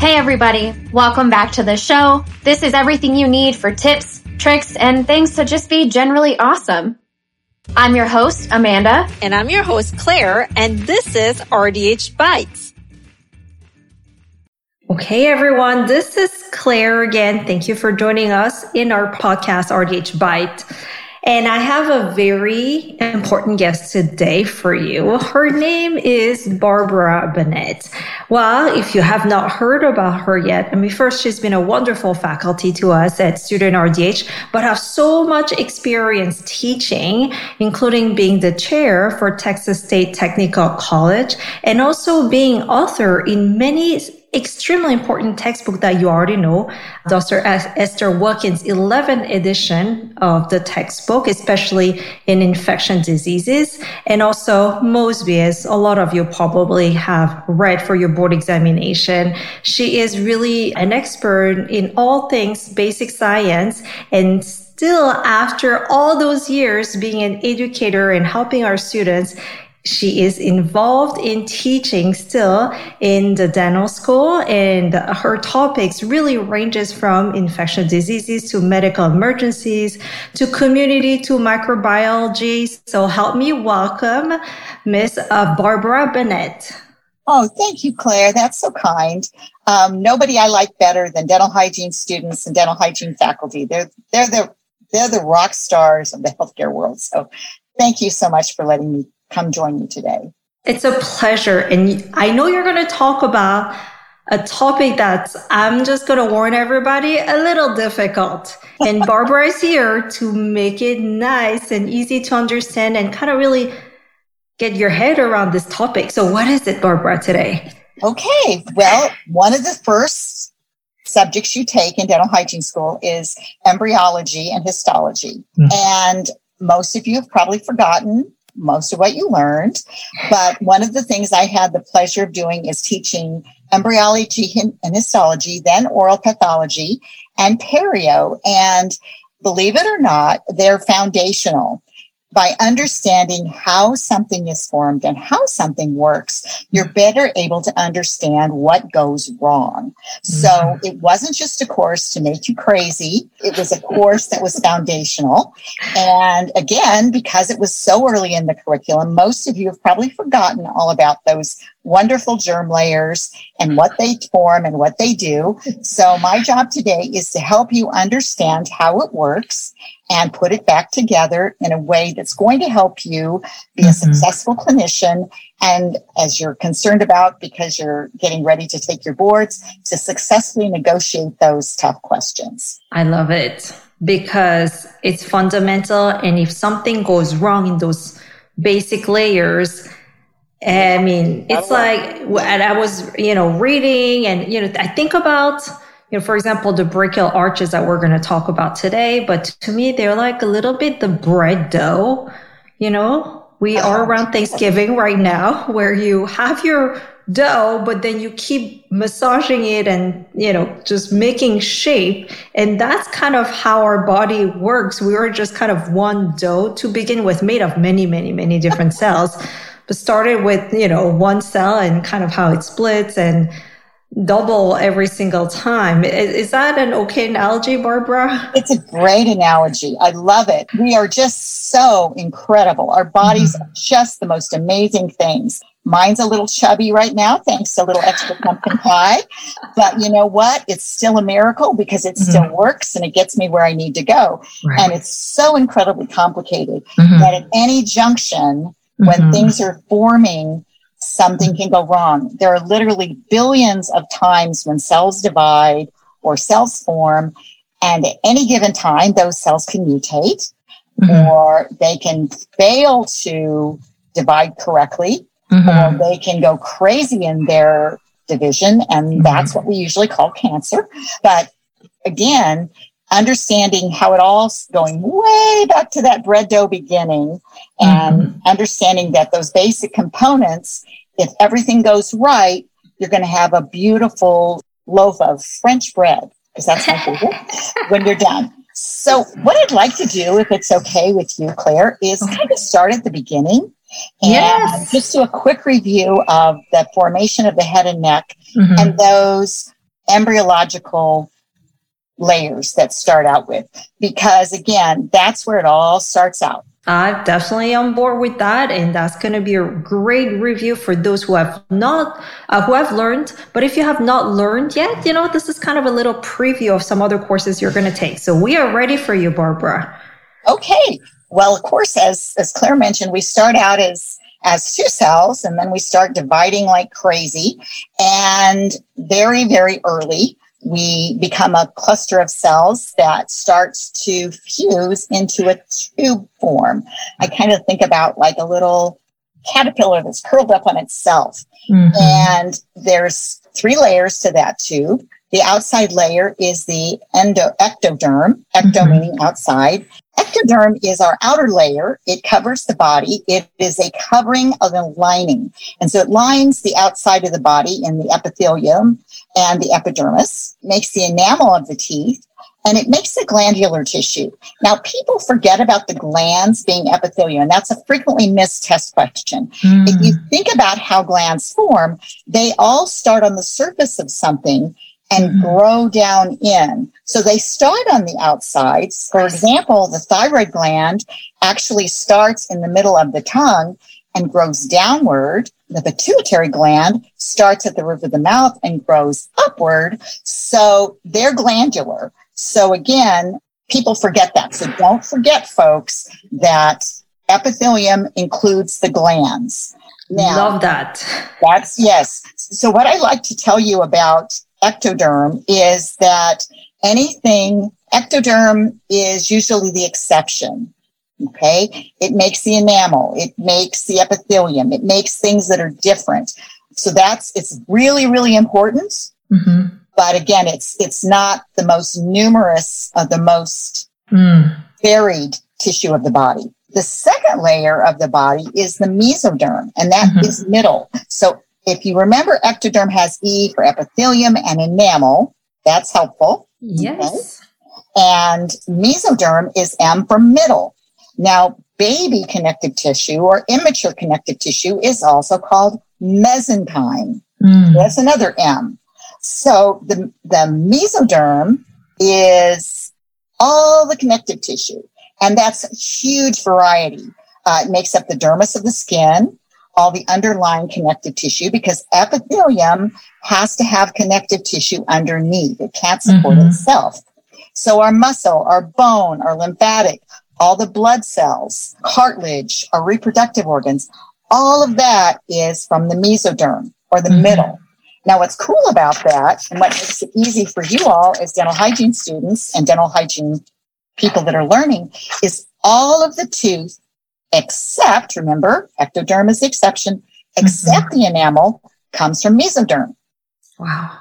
Hey everybody, welcome back to the show. This is everything you need for tips, tricks, and things to just be generally awesome. I'm your host, Amanda. And I'm your host, Claire, and this is RDH Bites. Okay, everyone, this is Claire again. Thank you for joining us in our podcast, RDH Bite. And I have a very important guest today for you. Her name is Barbara Bennett. Well, if you have not heard about her yet, I mean, first, she's been a wonderful faculty to us at Student RDH, but have so much experience teaching, including being the chair for Texas State Technical College and also being author in many extremely important textbook that you already know, Dr. Esther Wilkins' 11th edition of the textbook, especially in infection diseases. And also Mosby, as a lot of you probably have read for your board examination. She is really an expert in all things basic science and still after all those years being an educator and helping our students she is involved in teaching still in the dental school and her topics really ranges from infectious diseases to medical emergencies to community to microbiology. So help me welcome miss uh, barbara bennett. Oh thank you claire. That's so kind. Um, nobody i like better than dental hygiene students and dental hygiene faculty. They're they're the they're the rock stars of the healthcare world. So thank you so much for letting me come join me today. It's a pleasure. And I know you're going to talk about a topic that's, I'm just going to warn everybody, a little difficult. And Barbara is here to make it nice and easy to understand and kind of really get your head around this topic. So, what is it, Barbara, today? Okay. Well, one of the first subjects you take in dental hygiene school is embryology and histology. Mm-hmm. And most of you have probably forgotten most of what you learned. But one of the things I had the pleasure of doing is teaching embryology and histology, then oral pathology and perio. And believe it or not, they're foundational by understanding how something is formed and how something works, you're mm-hmm. better able to understand what goes wrong. So mm-hmm. it wasn't just a course to make you crazy. It was a course that was foundational. And again, because it was so early in the curriculum, most of you have probably forgotten all about those wonderful germ layers and what they form and what they do. So my job today is to help you understand how it works and put it back together in a way that's going to help you be a mm-hmm. successful clinician. And as you're concerned about, because you're getting ready to take your boards, to successfully negotiate those tough questions. I love it because it's fundamental. And if something goes wrong in those basic layers, I mean, it's like, and I was, you know, reading and, you know, I think about, you know, for example, the branchial arches that we're going to talk about today, but to me, they're like a little bit the bread dough. You know, we uh-huh. are around Thanksgiving right now where you have your dough, but then you keep massaging it and, you know, just making shape. And that's kind of how our body works. We are just kind of one dough to begin with, made of many, many, many different cells, but started with, you know, one cell and kind of how it splits and, double every single time. Is, is, that an okay analogy, Barbara? It's a great analogy. I love it. We are just so incredible. Our bodies mm-hmm. are just the most amazing things. Mine's a little chubby right now, thanks to a little extra pumpkin pie. But you know what? It's still a miracle because it mm-hmm. still works and it gets me where I need to go. Right. And it's so incredibly complicated mm-hmm. that at any junction, when mm-hmm. things are forming, something can go wrong. There are literally billions of times when cells divide or cells form, and at any given time, those cells can mutate mm-hmm. or they can fail to divide correctly mm-hmm. or they can go crazy in their division. And mm-hmm. that's what we usually call cancer. But again, understanding how it all's going way back to that bread dough beginning and mm-hmm. understanding that those basic components, if everything goes right, you're going to have a beautiful loaf of French bread, because that's my favorite, when you're done. So, what I'd like to do, if it's okay with you, Claire, is kind of start at the beginning and yes. just do a quick review of the formation of the head and neck mm-hmm. and those embryological layers that start out with because again that's where it all starts out I'm definitely on board with that, and that's going to be a great review for those who have not, uh, who have learned. But if you have not learned yet, you know this is kind of a little preview of some other courses you're going to take. So we are ready for you, Barbara. Okay. Well, of course, as as Claire mentioned, we start out as as two cells, and then we start dividing like crazy, and very very early we become a cluster of cells that starts to fuse into a tube form. I kind of think about like a little caterpillar that's curled up on itself. Mm-hmm. And there's three layers to that tube. The outside layer is the endo ectoderm, ecto mm-hmm. meaning outside. Ectoderm is our outer layer. It covers the body. It is a covering of a lining. And so it lines the outside of the body in the epithelium and the epidermis, makes the enamel of the teeth, and it makes the glandular tissue. Now, people forget about the glands being epithelial, and that's a frequently missed test question. Mm. If you think about how glands form, they all start on the surface of something and mm. grow down in. So they start on the outsides. For example, the thyroid gland actually starts in the middle of the tongue and grows downward. The pituitary gland starts at the roof of the mouth and grows upward. So they're glandular. So again, people forget that. So don't forget, folks, that epithelium includes the glands. Now, Love that. That's yes. So what I like to tell you about ectoderm is that anything ectoderm is usually the exception. Okay. It makes the enamel. It makes the epithelium. It makes things that are different. So that's, it's really, really important. Mm-hmm. But again, it's, it's not the most numerous of the most mm. varied tissue of the body. The second layer of the body is the mesoderm, and that mm-hmm. is middle. So if you remember, ectoderm has E for epithelium and enamel. That's helpful. Yes. Okay? And mesoderm is M for middle. Now, baby connective tissue or immature connective tissue is also called mesenchyme. Mm. That's another M. So the, the mesoderm is all the connective tissue, and that's a huge variety. Uh, it makes up the dermis of the skin, all the underlying connective tissue, because epithelium has to have connective tissue underneath. It can't support mm-hmm. itself. So our muscle, our bone, our lymphatic, all the blood cells, cartilage, our reproductive organs, all of that is from the mesoderm or the mm-hmm. middle. Now, what's cool about that and what makes it easy for you all as dental hygiene students and dental hygiene people that are learning is all of the tooth except, remember, ectoderm is the exception, except mm-hmm. the enamel comes from mesoderm. Wow.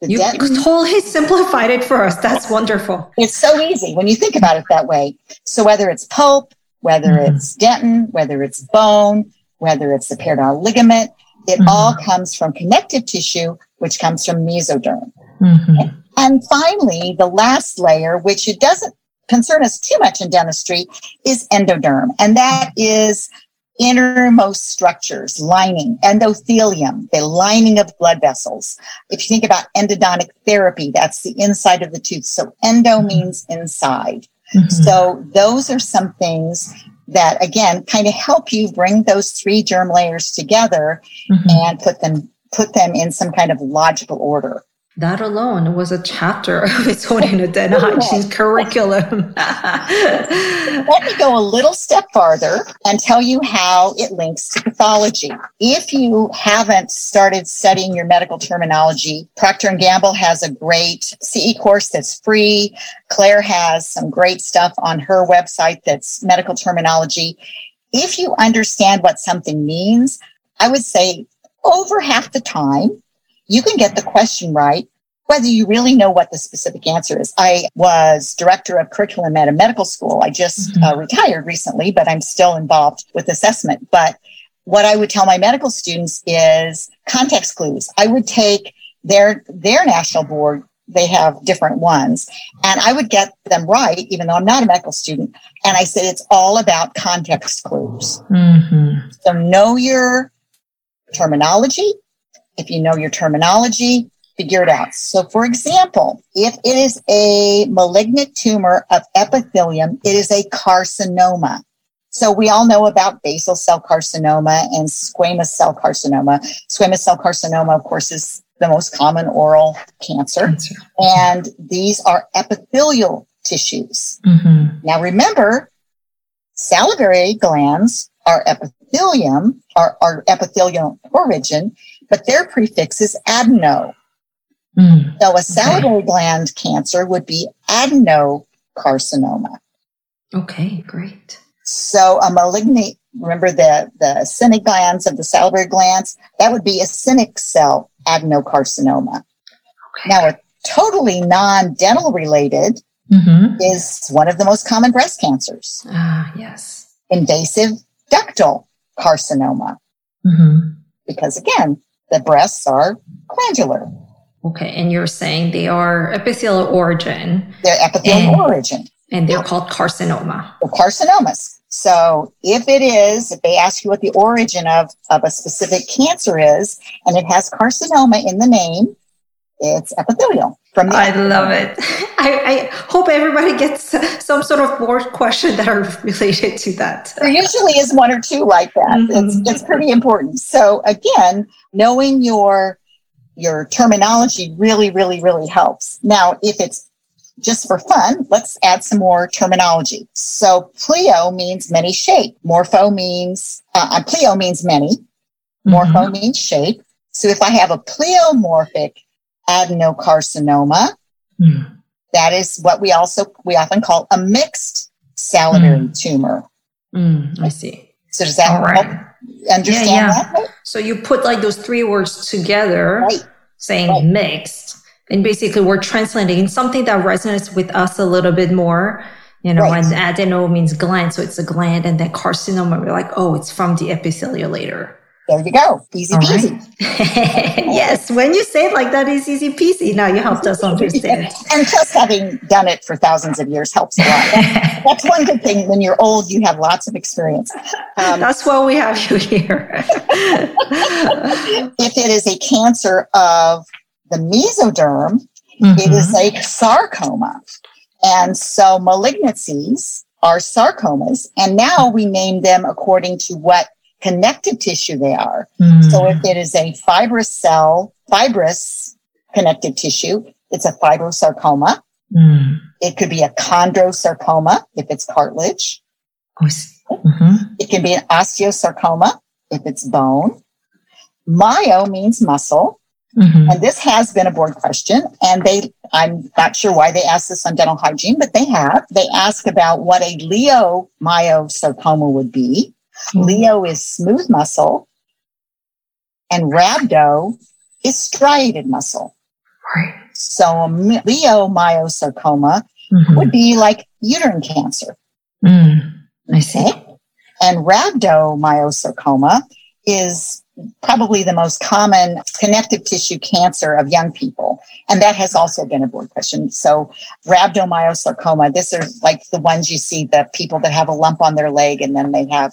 The you totally simplified it for us. That's wonderful. It's so easy when you think about it that way. So whether it's pulp, whether mm-hmm. it's dentin, whether it's bone, whether it's the periodontal ligament, it mm-hmm. all comes from connective tissue, which comes from mesoderm. Mm-hmm. And finally, the last layer, which it doesn't concern us too much in dentistry, is endoderm. And that is innermost structures, lining, endothelium, the lining of blood vessels. If you think about endodontic therapy, that's the inside of the tooth. So endo mm-hmm. means inside. Mm-hmm. So those are some things that again kind of help you bring those three germ layers together mm-hmm. and put them put them in some kind of logical order. That alone was a chapter of its own in a dental hygiene curriculum. Let me go a little step farther and tell you how it links to pathology. If you haven't started studying your medical terminology, Procter & Gamble has a great CE course that's free. Claire has some great stuff on her website that's medical terminology. If you understand what something means, I would say over half the time, you can get the question right whether you really know what the specific answer is. I was director of curriculum at a medical school. I just mm-hmm. uh, retired recently, but I'm still involved with assessment. But what I would tell my medical students is context clues. I would take their their national board they have different ones. And I would get them right, even though I'm not a medical student. And I said, it's all about context clues. Mm-hmm. So know your terminology, if you know your terminology, figure it out. So, for example, if it is a malignant tumor of epithelium, it is a carcinoma. So we all know about basal cell carcinoma and squamous cell carcinoma. Squamous cell carcinoma, of course, is the most common oral cancer. cancer. And these are epithelial tissues. Mm-hmm. Now remember, salivary glands are epithelium, are, are epithelial origin, but their prefix is adeno. Mm. So a salivary okay. gland cancer would be adenocarcinoma. Okay, great. So a malignant, remember the, the acinic glands of the salivary glands, that would be a acinic cell adenocarcinoma. Okay. Now a totally non-dental related mm-hmm. is one of the most common breast cancers. Ah, yes. Invasive ductal carcinoma. Mm-hmm. Because again, the breasts are glandular. Okay, and you're saying they are epithelial origin. They're epithelial and, origin. And they're called carcinoma. They're carcinomas. So if it is, if they ask you what the origin of, of a specific cancer is, and it has carcinoma in the name, it's epithelial. From the I love it. I, I, hope everybody gets some sort of board question that are related to that. There usually is one or two like that. Mm-hmm. It's, it's pretty important. So again, knowing your your terminology really, really, really helps. Now, if it's just for fun, let's add some more terminology. So pleo means many shape. Morpho means, uh, uh pleo means many. Morpho mm-hmm. means shape. So if I have a pleomorphic adenocarcinoma, mm. that is what we also, we often call a mixed salivary mm. tumor. Mm, I see. So does that All right. help understand yeah, yeah. that? So you put like those three words together, right. saying right. mixed, and basically we're translating something that resonates with us a little bit more. You know, right. and adeno means gland, so it's a gland, and then carcinoma, we're like, oh, it's from the epithelial layer. There you go. Easy peasy. Right. yes, when you say it like that, it's easy peasy. Now you helped us understand. and just having done it for thousands of years helps a lot. That's one good thing. When you're old, you have lots of experience. Um, That's why we have you here. if it is a cancer of the mesoderm, mm-hmm. it is mm-hmm. a sarcoma. And so malignancies are sarcomas. And now we name them according to what connective tissue they are. Mm. So if it is a fibrous cell, fibrous connective tissue, it's a fibrosarcoma. Mm. It could be a chondrosarcoma if it's cartilage. Mm-hmm. It can be an osteosarcoma if it's bone. Myo means muscle. Mm-hmm. And this has been a board question. And they, I'm not sure why they asked this on dental hygiene, but they have. They ask about what a leiomyosarcoma would be. Leio is smooth muscle and rhabdo is striated muscle. Right. So a leiomyosarcoma mm-hmm. would be like uterine cancer. Mm, I see. Okay? And rhabdomyosarcoma is probably the most common connective tissue cancer of young people. And that has also been a board question. So rhabdomyosarcoma, this are like the ones you see, the people that have a lump on their leg and then they have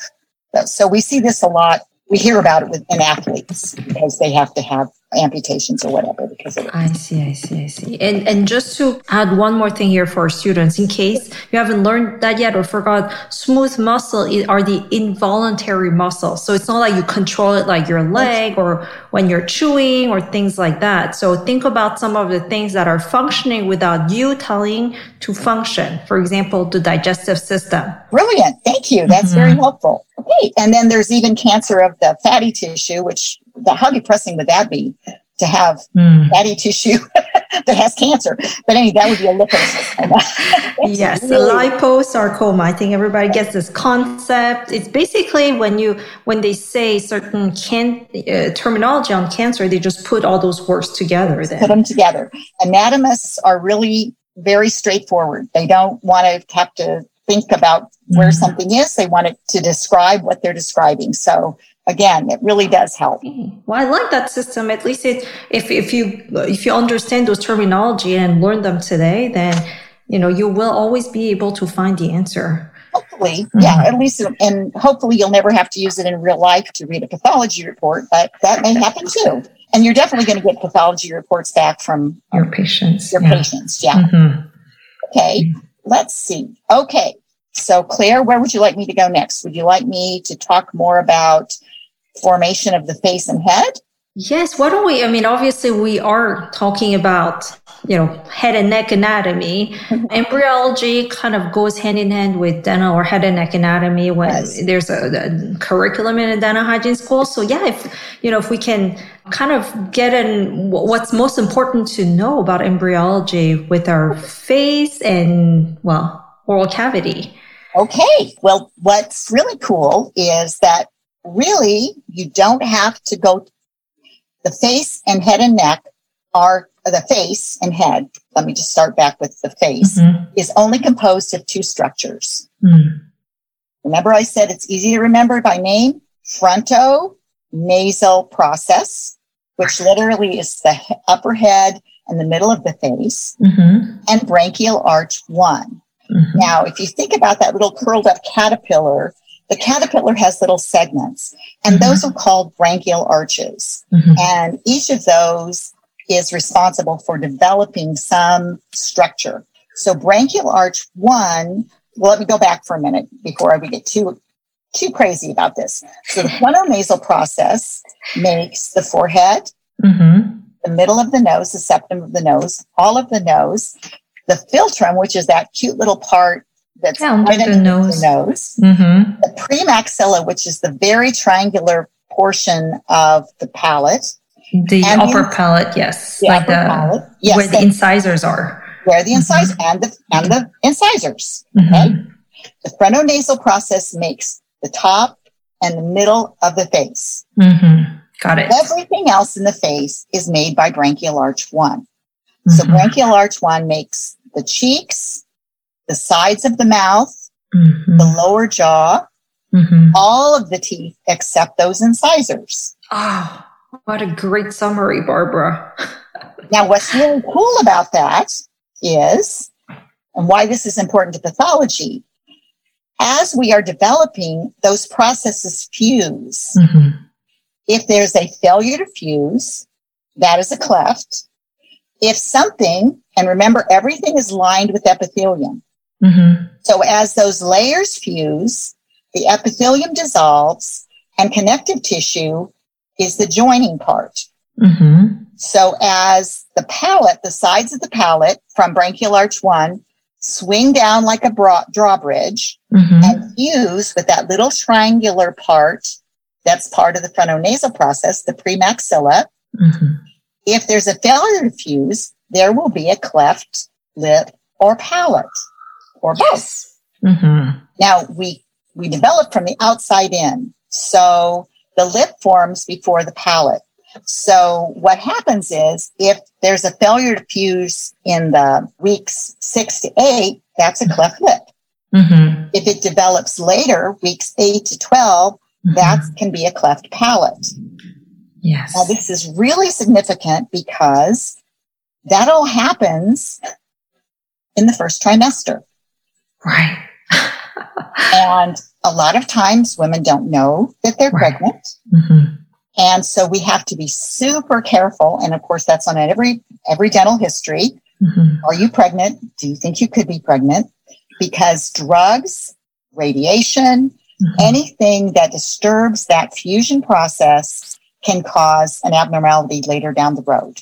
so we see this a lot. We hear about it with in athletes because they have to have amputations or whatever because of it. I see, I see, I see. And and just to add one more thing here for our students, in case you haven't learned that yet or forgot, smooth muscle are the involuntary muscles. So it's not like you control it like your leg or when you're chewing or things like that. So think about some of the things that are functioning without you telling to function. For example, the digestive system. Brilliant. Thank you. That's mm-hmm. very helpful. Okay. And then there's even cancer of the fatty tissue, which the, how depressing would that be to have mm. fatty tissue that has cancer? But anyway, that would be a liposarcoma. yes, really- liposarcoma. I think everybody gets this concept. It's basically when you when they say certain can uh, terminology on cancer, they just put all those words together. Then put them together. Anatomists are really very straightforward. They don't want to have to think about where mm-hmm. something is. They want it to describe what they're describing. So again, it really does help. Well, I like that system. At least it, if, if you, if you understand those terminology and learn them today, then, you know, you will always be able to find the answer. Hopefully, mm-hmm. yeah, at least, and hopefully you'll never have to use it in real life to read a pathology report, but that may happen too. And you're definitely going to get pathology reports back from your patients. Your yeah. patients, yeah. Mhm. Okay, let's see. Okay, so Claire, where would you like me to go next? Would you like me to talk more about formation of the face and head? Yes, why don't we? I mean, obviously, we are talking about, you know, head and neck anatomy. Mm-hmm. Embryology kind of goes hand in hand with dental or head and neck anatomy when Yes. there's a, a curriculum in a dental hygiene school. So, yeah, if, you know, if we can kind of get in what's most important to know about embryology with our face and, well, oral cavity. Okay, well, what's really cool is that really you don't have to go. The face and head and neck are the face and head. Let me just start back with the face Mhm. is only composed of two structures. Mm. Remember, I said it's easy to remember by name fronto nasal process, which literally is the upper head and the middle of the face, Mhm. and branchial arch one. Mhm. Now, if you think about that little curled up caterpillar, the caterpillar has little segments, and Mhm. those are called branchial arches. Mhm. And each of those is responsible for developing some structure. So branchial arch one, well, let me go back for a minute before we get too too crazy about this. So the frontonasal process makes the forehead, Mhm. the middle of the nose, the septum of the nose, all of the nose, the philtrum, which is that cute little part that's Yeah, under the nose. the nose, Mhm. the premaxilla, which is the very triangular portion of the palate, The And upper the- palate, yes, the like upper the palate. Yes, where the incisors are. where the incisors Mm-hmm. and the and the incisors. Mhm. Okay. The frontonasal process makes the top and the middle of the face. Mhm. Got it. Everything else in the face is made by branchial arch one. So Mhm. branchial arch one makes the cheeks, the sides of the mouth, Mhm. the lower jaw, Mhm. all of the teeth except those incisors. Oh, what a great summary, Barbara. Now, what's really cool about that is, and why this is important to pathology, as we are developing, those processes fuse. Mhm. If there's a failure to fuse, that is a cleft. If something, and remember, everything is lined with epithelium. Mhm. So as those layers fuse, the epithelium dissolves and connective tissue is the joining part. Mhm. So as the palate, the sides of the palate from branchial arch one swing down like a bra- drawbridge Mhm. and fuse with that little triangular part that's part of the frontonasal process, the premaxilla. Mhm. If there's a failure to fuse, there will be a cleft lip or palate or both. Mhm. Now we we develop from the outside in. So the lip forms before the palate. So what happens is if there's a failure to fuse in the weeks six to eight, that's a cleft lip. Mhm. If it develops later, weeks eight to 12, that can be a cleft palate. yes. Now this is really significant because that all happens in the first trimester. Right. And a lot of times women don't know that they're Right. pregnant. Mhm. And so we have to be super careful. And of course, that's on every, every dental history. Mhm. Are you pregnant? Do you think you could be pregnant? Because drugs, radiation, Mhm. anything that disturbs that fusion process can cause an abnormality later down the road.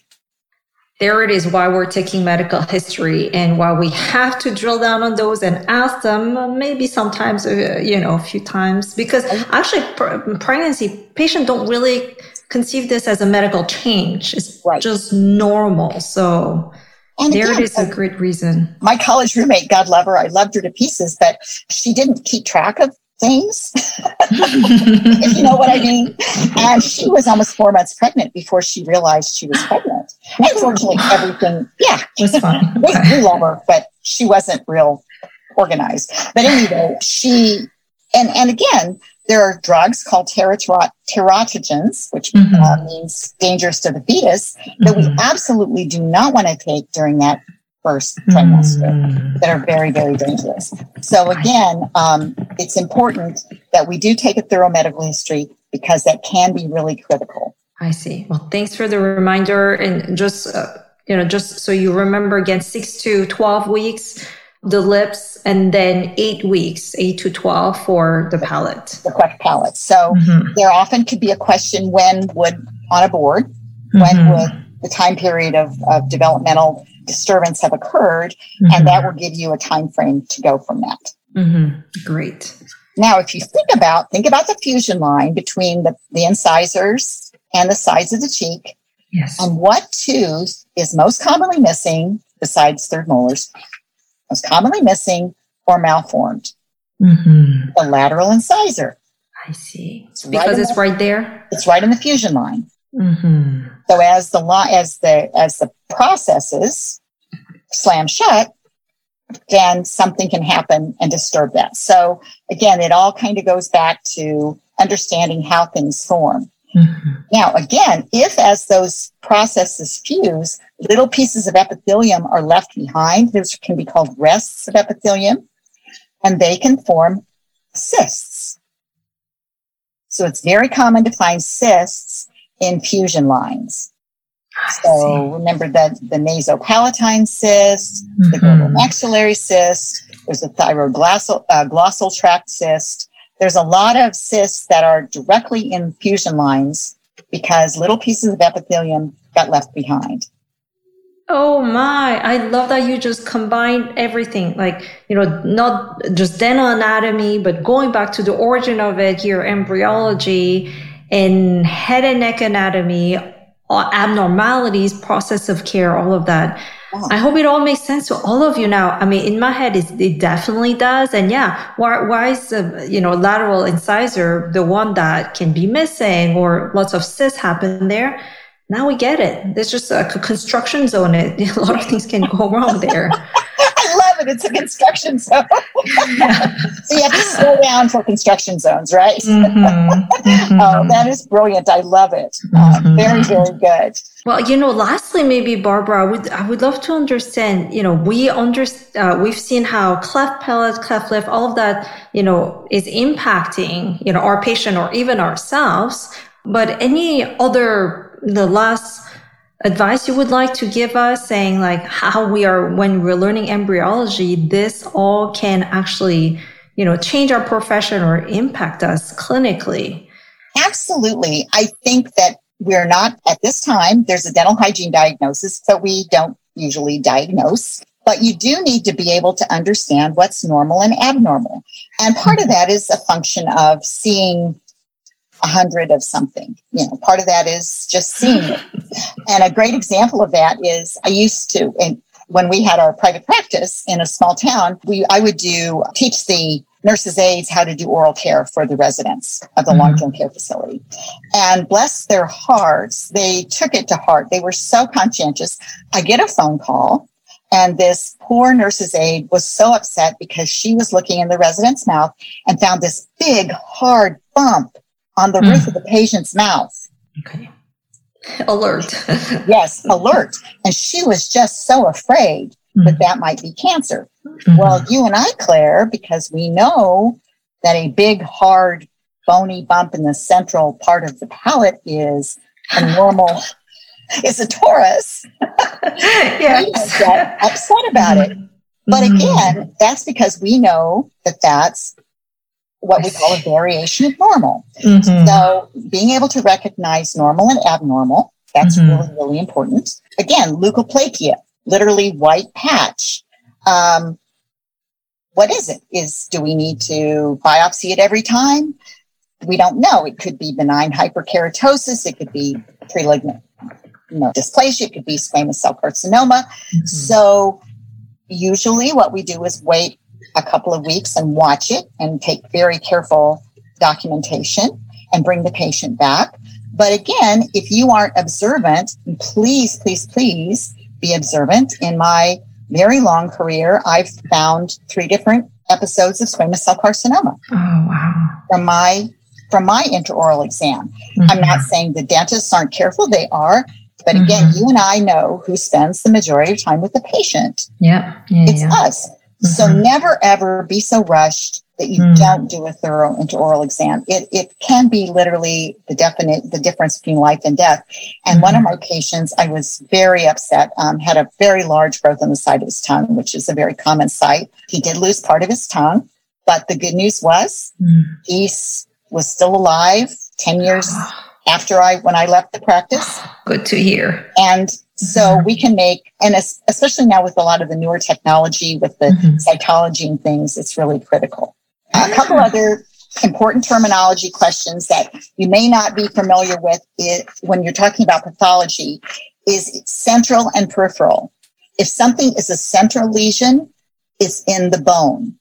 There it is why we're taking medical history and why we have to drill down on those and ask them maybe sometimes uh, you know a few times because actually pr- pregnancy patients don't really conceive this as a medical change it's Right. just normal so And there again, it is a great reason my college roommate, God love her, I loved her to pieces, but she didn't keep track of things, if you know what I mean. And she was almost four months pregnant before she realized she was pregnant. Unfortunately, everything, yeah, was fine we, we love her, but she wasn't real organized. But anyway, she, and, and again, there are drugs called teratro- teratogens, which uh, Mhm. means dangerous to the fetus, that we Mhm. absolutely do not want to take during that first trimester Mhm. that are very, very dangerous. So again, um, it's important that we do take a thorough medical history because that can be really critical. I see. Well, thanks for the reminder. And just, uh, you know, just so you remember again, six to 12 weeks, the lips, and then eight weeks, eight to 12 for the palate. The cleft palate. So mm-hmm. there often could be a question when would, on a board, mm-hmm. when would the time period of, of developmental disturbance have occurred? Mm-hmm. And that will give you a time frame to go from that. Mm-hmm. Great. Now, if you think about, think about the fusion line between the, the incisors and the sides of the cheek. Yes. And what tooth is most commonly missing besides third molars? Most commonly missing or malformed? Mm-hmm. The lateral incisor. I see. It's because right it's the, right there. It's right in the fusion line. Mm-hmm. So as the law as the as the processes slam shut, then something can happen and disturb that. So again, it all kind of goes back to understanding how things form. Mm-hmm. Now, again, if as those processes fuse, little pieces of epithelium are left behind, those can be called rests of epithelium, and they can form cysts. So it's very common to find cysts in fusion lines. So remember that the nasopalatine cyst, mm-hmm. the globulomaxillary cyst, there's a thyroglossal uh, glossal tract cyst. There's a lot of cysts that are directly in fusion lines because little pieces of epithelium got left behind. Oh my, I love that you just combined everything. Like, you know, not just dental anatomy, but going back to the origin of it here, embryology and head and neck anatomy, uh, abnormalities, process of care, all of that. I hope it all makes sense to all of you now. I mean, in my head, it definitely does. And yeah, why, why is the, you know, lateral incisor the one that can be missing or lots of cysts happen there? Now we get it. There's just a construction zone. It, a lot of things can go wrong there. I love it. It's a construction zone. so you have to slow down for construction zones, right? Mm-hmm. Mm-hmm. oh, that is brilliant. I love it. Uh, mm-hmm. very, very good. Well, you know, lastly, maybe Barbara, I would I would love to understand. You know, we under uh, we've seen how cleft palate, cleft lip, all of that, you know, is impacting you know our patient or even ourselves. But any other the last advice you would like to give us saying like how we are when we're learning embryology this all can actually you know change our profession or impact us clinically absolutely i think that we're not at this time there's a dental hygiene diagnosis so we don't usually diagnose but you do need to be able to understand what's normal and abnormal and part of that is a function of seeing a hundred of something. You know, part of that is just seeing it. And a great example of that is I used to, and when we had our private practice in a small town, we I would do teach the nurses aides how to do oral care for the residents of the mm-hmm. long-term care facility. And bless their hearts, they took it to heart. They were so conscientious. I get a phone call and this poor nurse's aide was so upset because she was looking in the resident's mouth and found this big hard bump on the mm. roof of the patient's mouth. Okay. Alert. yes, alert. And she was just so afraid mm. that that might be cancer. Mm-hmm. Well, you and I, Claire, because we know that a big, hard, bony bump in the central part of the palate is a normal, is a torus. yes. get upset about it. But mm-hmm. again, that's because we know that that's what we call a variation of normal. Mm-hmm. So being able to recognize normal and abnormal, that's mm-hmm. really, really important. Again, leukoplakia, literally white patch. Um, what is it? Is do we need to biopsy it every time? We don't know. It could be benign hyperkeratosis. It could be premalignant you know, dysplasia. It could be squamous cell carcinoma. Mm-hmm. So usually what we do is wait a couple of weeks and watch it and take very careful documentation and bring the patient back. But again, if you aren't observant, please, please, please be observant. In my very long career, I've found three different episodes of squamous cell carcinoma. Oh, wow. From my from my intraoral exam. Mm-hmm. I'm not saying the dentists aren't careful, they are. But again, mm-hmm. you and I know who spends the majority of time with the patient. Yeah. yeah it's yeah. us. So mm-hmm. never ever be so rushed that you mm. don't do a thorough intraoral exam. It, it can be literally the definite, the difference between life and death. And mm. one of mm-hmm. my patients, I was very upset, um, had a very large growth on the side of his tongue, which is a very common sight. He did lose part of his tongue, but the good news was mm. he was still alive 10 years after I, when I left the practice. Good to hear. And so mm-hmm. we can make, and especially now with a lot of the newer technology with the mm-hmm. cytology and things, it's really critical. A couple other important terminology questions that you may not be familiar with it, when you're talking about pathology is central and peripheral. If something is a central lesion, it's in the bone.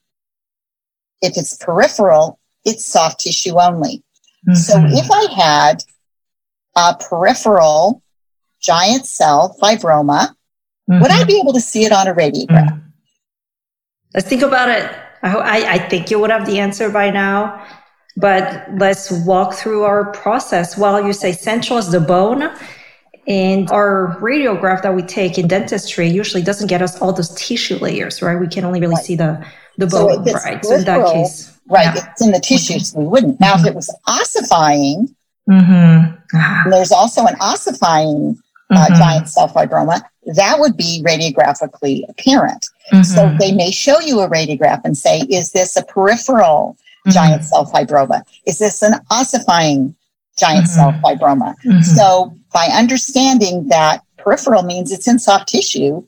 If it's peripheral, it's soft tissue only. Mm-hmm. So if I had a peripheral giant cell fibroma, mm-hmm. would I be able to see it on a radiograph? Mm-hmm. Let's think about it. I, I think you would have the answer by now, but let's walk through our process. While you say central is the bone, and our radiograph that we take in dentistry usually doesn't get us all those tissue layers, right? We can only really right. see the, the bone, so right? So in that case, right, yeah. it's in the tissues. We wouldn't. Now, mm-hmm. if it was ossifying, mm-hmm. Ah. there's also an ossifying uh, mm-hmm. giant cell fibroma, that would be radiographically apparent. Mm-hmm. So they may show you a radiograph and say, is this a peripheral mm-hmm. giant cell fibroma? Is this an ossifying giant cell mm-hmm. fibroma? Mm-hmm. So by understanding that peripheral means it's in soft tissue,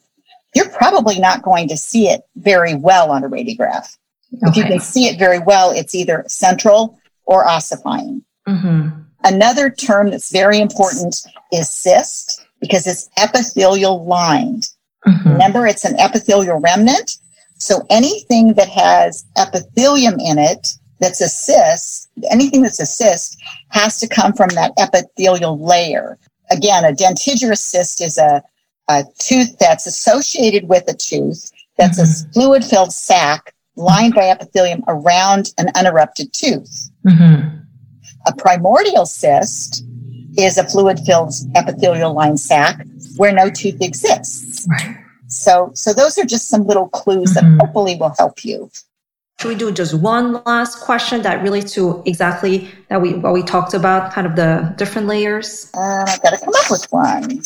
you're probably not going to see it very well on a radiograph. Okay. If you can see it very well, it's either central or ossifying. Mm-hmm. Another term that's very important is cyst because it's epithelial lined. Mm-hmm. Remember, it's an epithelial remnant. So anything that has epithelium in it that's a cyst, anything that's a cyst has to come from that epithelial layer. Again, a dentigerous cyst is a, a tooth that's associated with a tooth that's mm-hmm. a fluid filled sac lined by epithelium around an unerupted tooth. Mm-hmm. A primordial cyst is a fluid filled epithelial lined sac where no tooth exists. Right. So, so those are just some little clues mm-hmm. that hopefully will help you. Should we do just one last question that relates to exactly that we what we talked about, kind of the different layers? Uh, I've got to come up with one.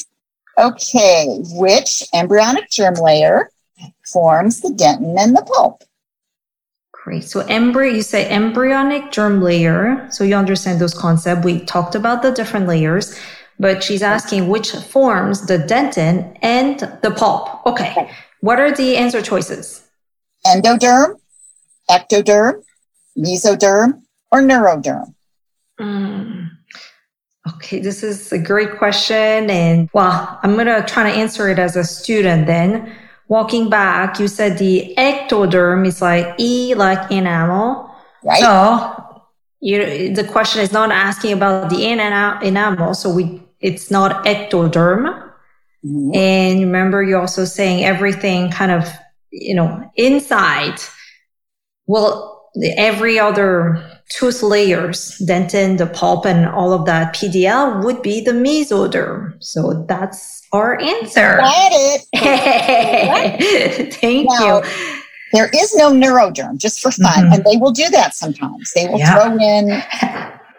Okay, which embryonic germ layer forms the dentin and the pulp? Great. So embryo, you say embryonic germ layer. So you understand those concepts. We talked about the different layers, but she's asking which forms the dentin and the pulp. Okay. What are the answer choices? Endoderm, ectoderm, mesoderm, or neuroderm? Mm. Okay, this is a great question. And well, I'm going to try to answer it as a student then walking back, you said the ectoderm is like E like enamel. Right. So you, the question is not asking about the enamel. So we, it's not ectoderm. Mm-hmm. And remember, you're also saying everything kind of, you know, inside. Well, every other tooth layers, dentin, the pulp, and all of that PDL would be the mesoderm. So that's our answer. Got it. Thank now, you. There is no neuroderm, just for fun, mm-hmm. and they will do that sometimes. They will yeah. throw in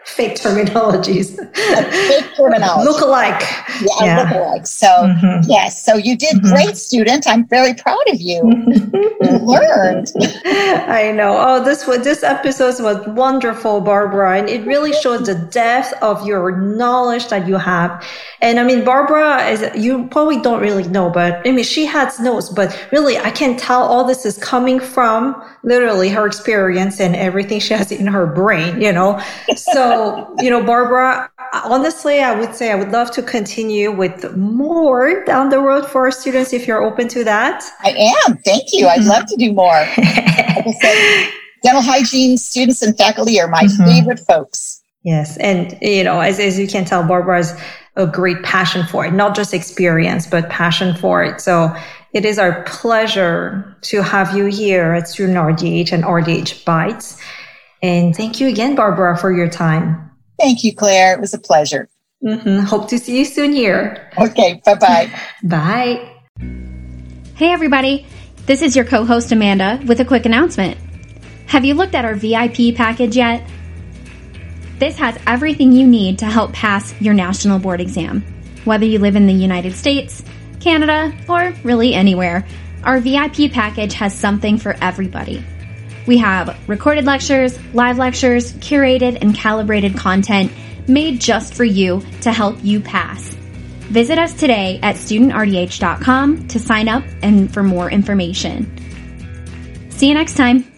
fake terminologies. fake terminology. Look alike. Yeah, yeah. look alike. So, mm-hmm. yes, so you did mm-hmm. great, student. I'm very proud of you. you learned. I know. Oh, this was, this episode was wonderful, Barbara, and it really shows the depth of your knowledge that you have. And I mean, Barbara is you probably don't really know, but I mean, she has notes, but really, I can tell all this is coming from literally her experience and everything she has in her brain. You know, so you know, Barbara, honestly, I would say I would love to continue with more down the road for our students if you're open to that. I am. Thank you. I'd love to do more. like said, dental hygiene students and faculty are my mm-hmm. favorite folks. Yes. And, you know, as, as you can tell, Barbara has a great passion for it, not just experience, but passion for it. So it is our pleasure to have you here at Student RDH and RDH Bites. And thank you again, Barbara, for your time. Thank you, Claire. It was a pleasure. Mm-hmm. Hope to see you soon here. Okay. Bye-bye. Bye. Hey, everybody. This is your co-host, Amanda, with a quick announcement. Have you looked at our VIP package yet? This has everything you need to help pass your national board exam. Whether you live in the United States, Canada, or really anywhere, our VIP package has something for everybody. We have recorded lectures, live lectures, curated and calibrated content made just for you to help you pass. Visit us today at studentrdh.com to sign up and for more information. See you next time.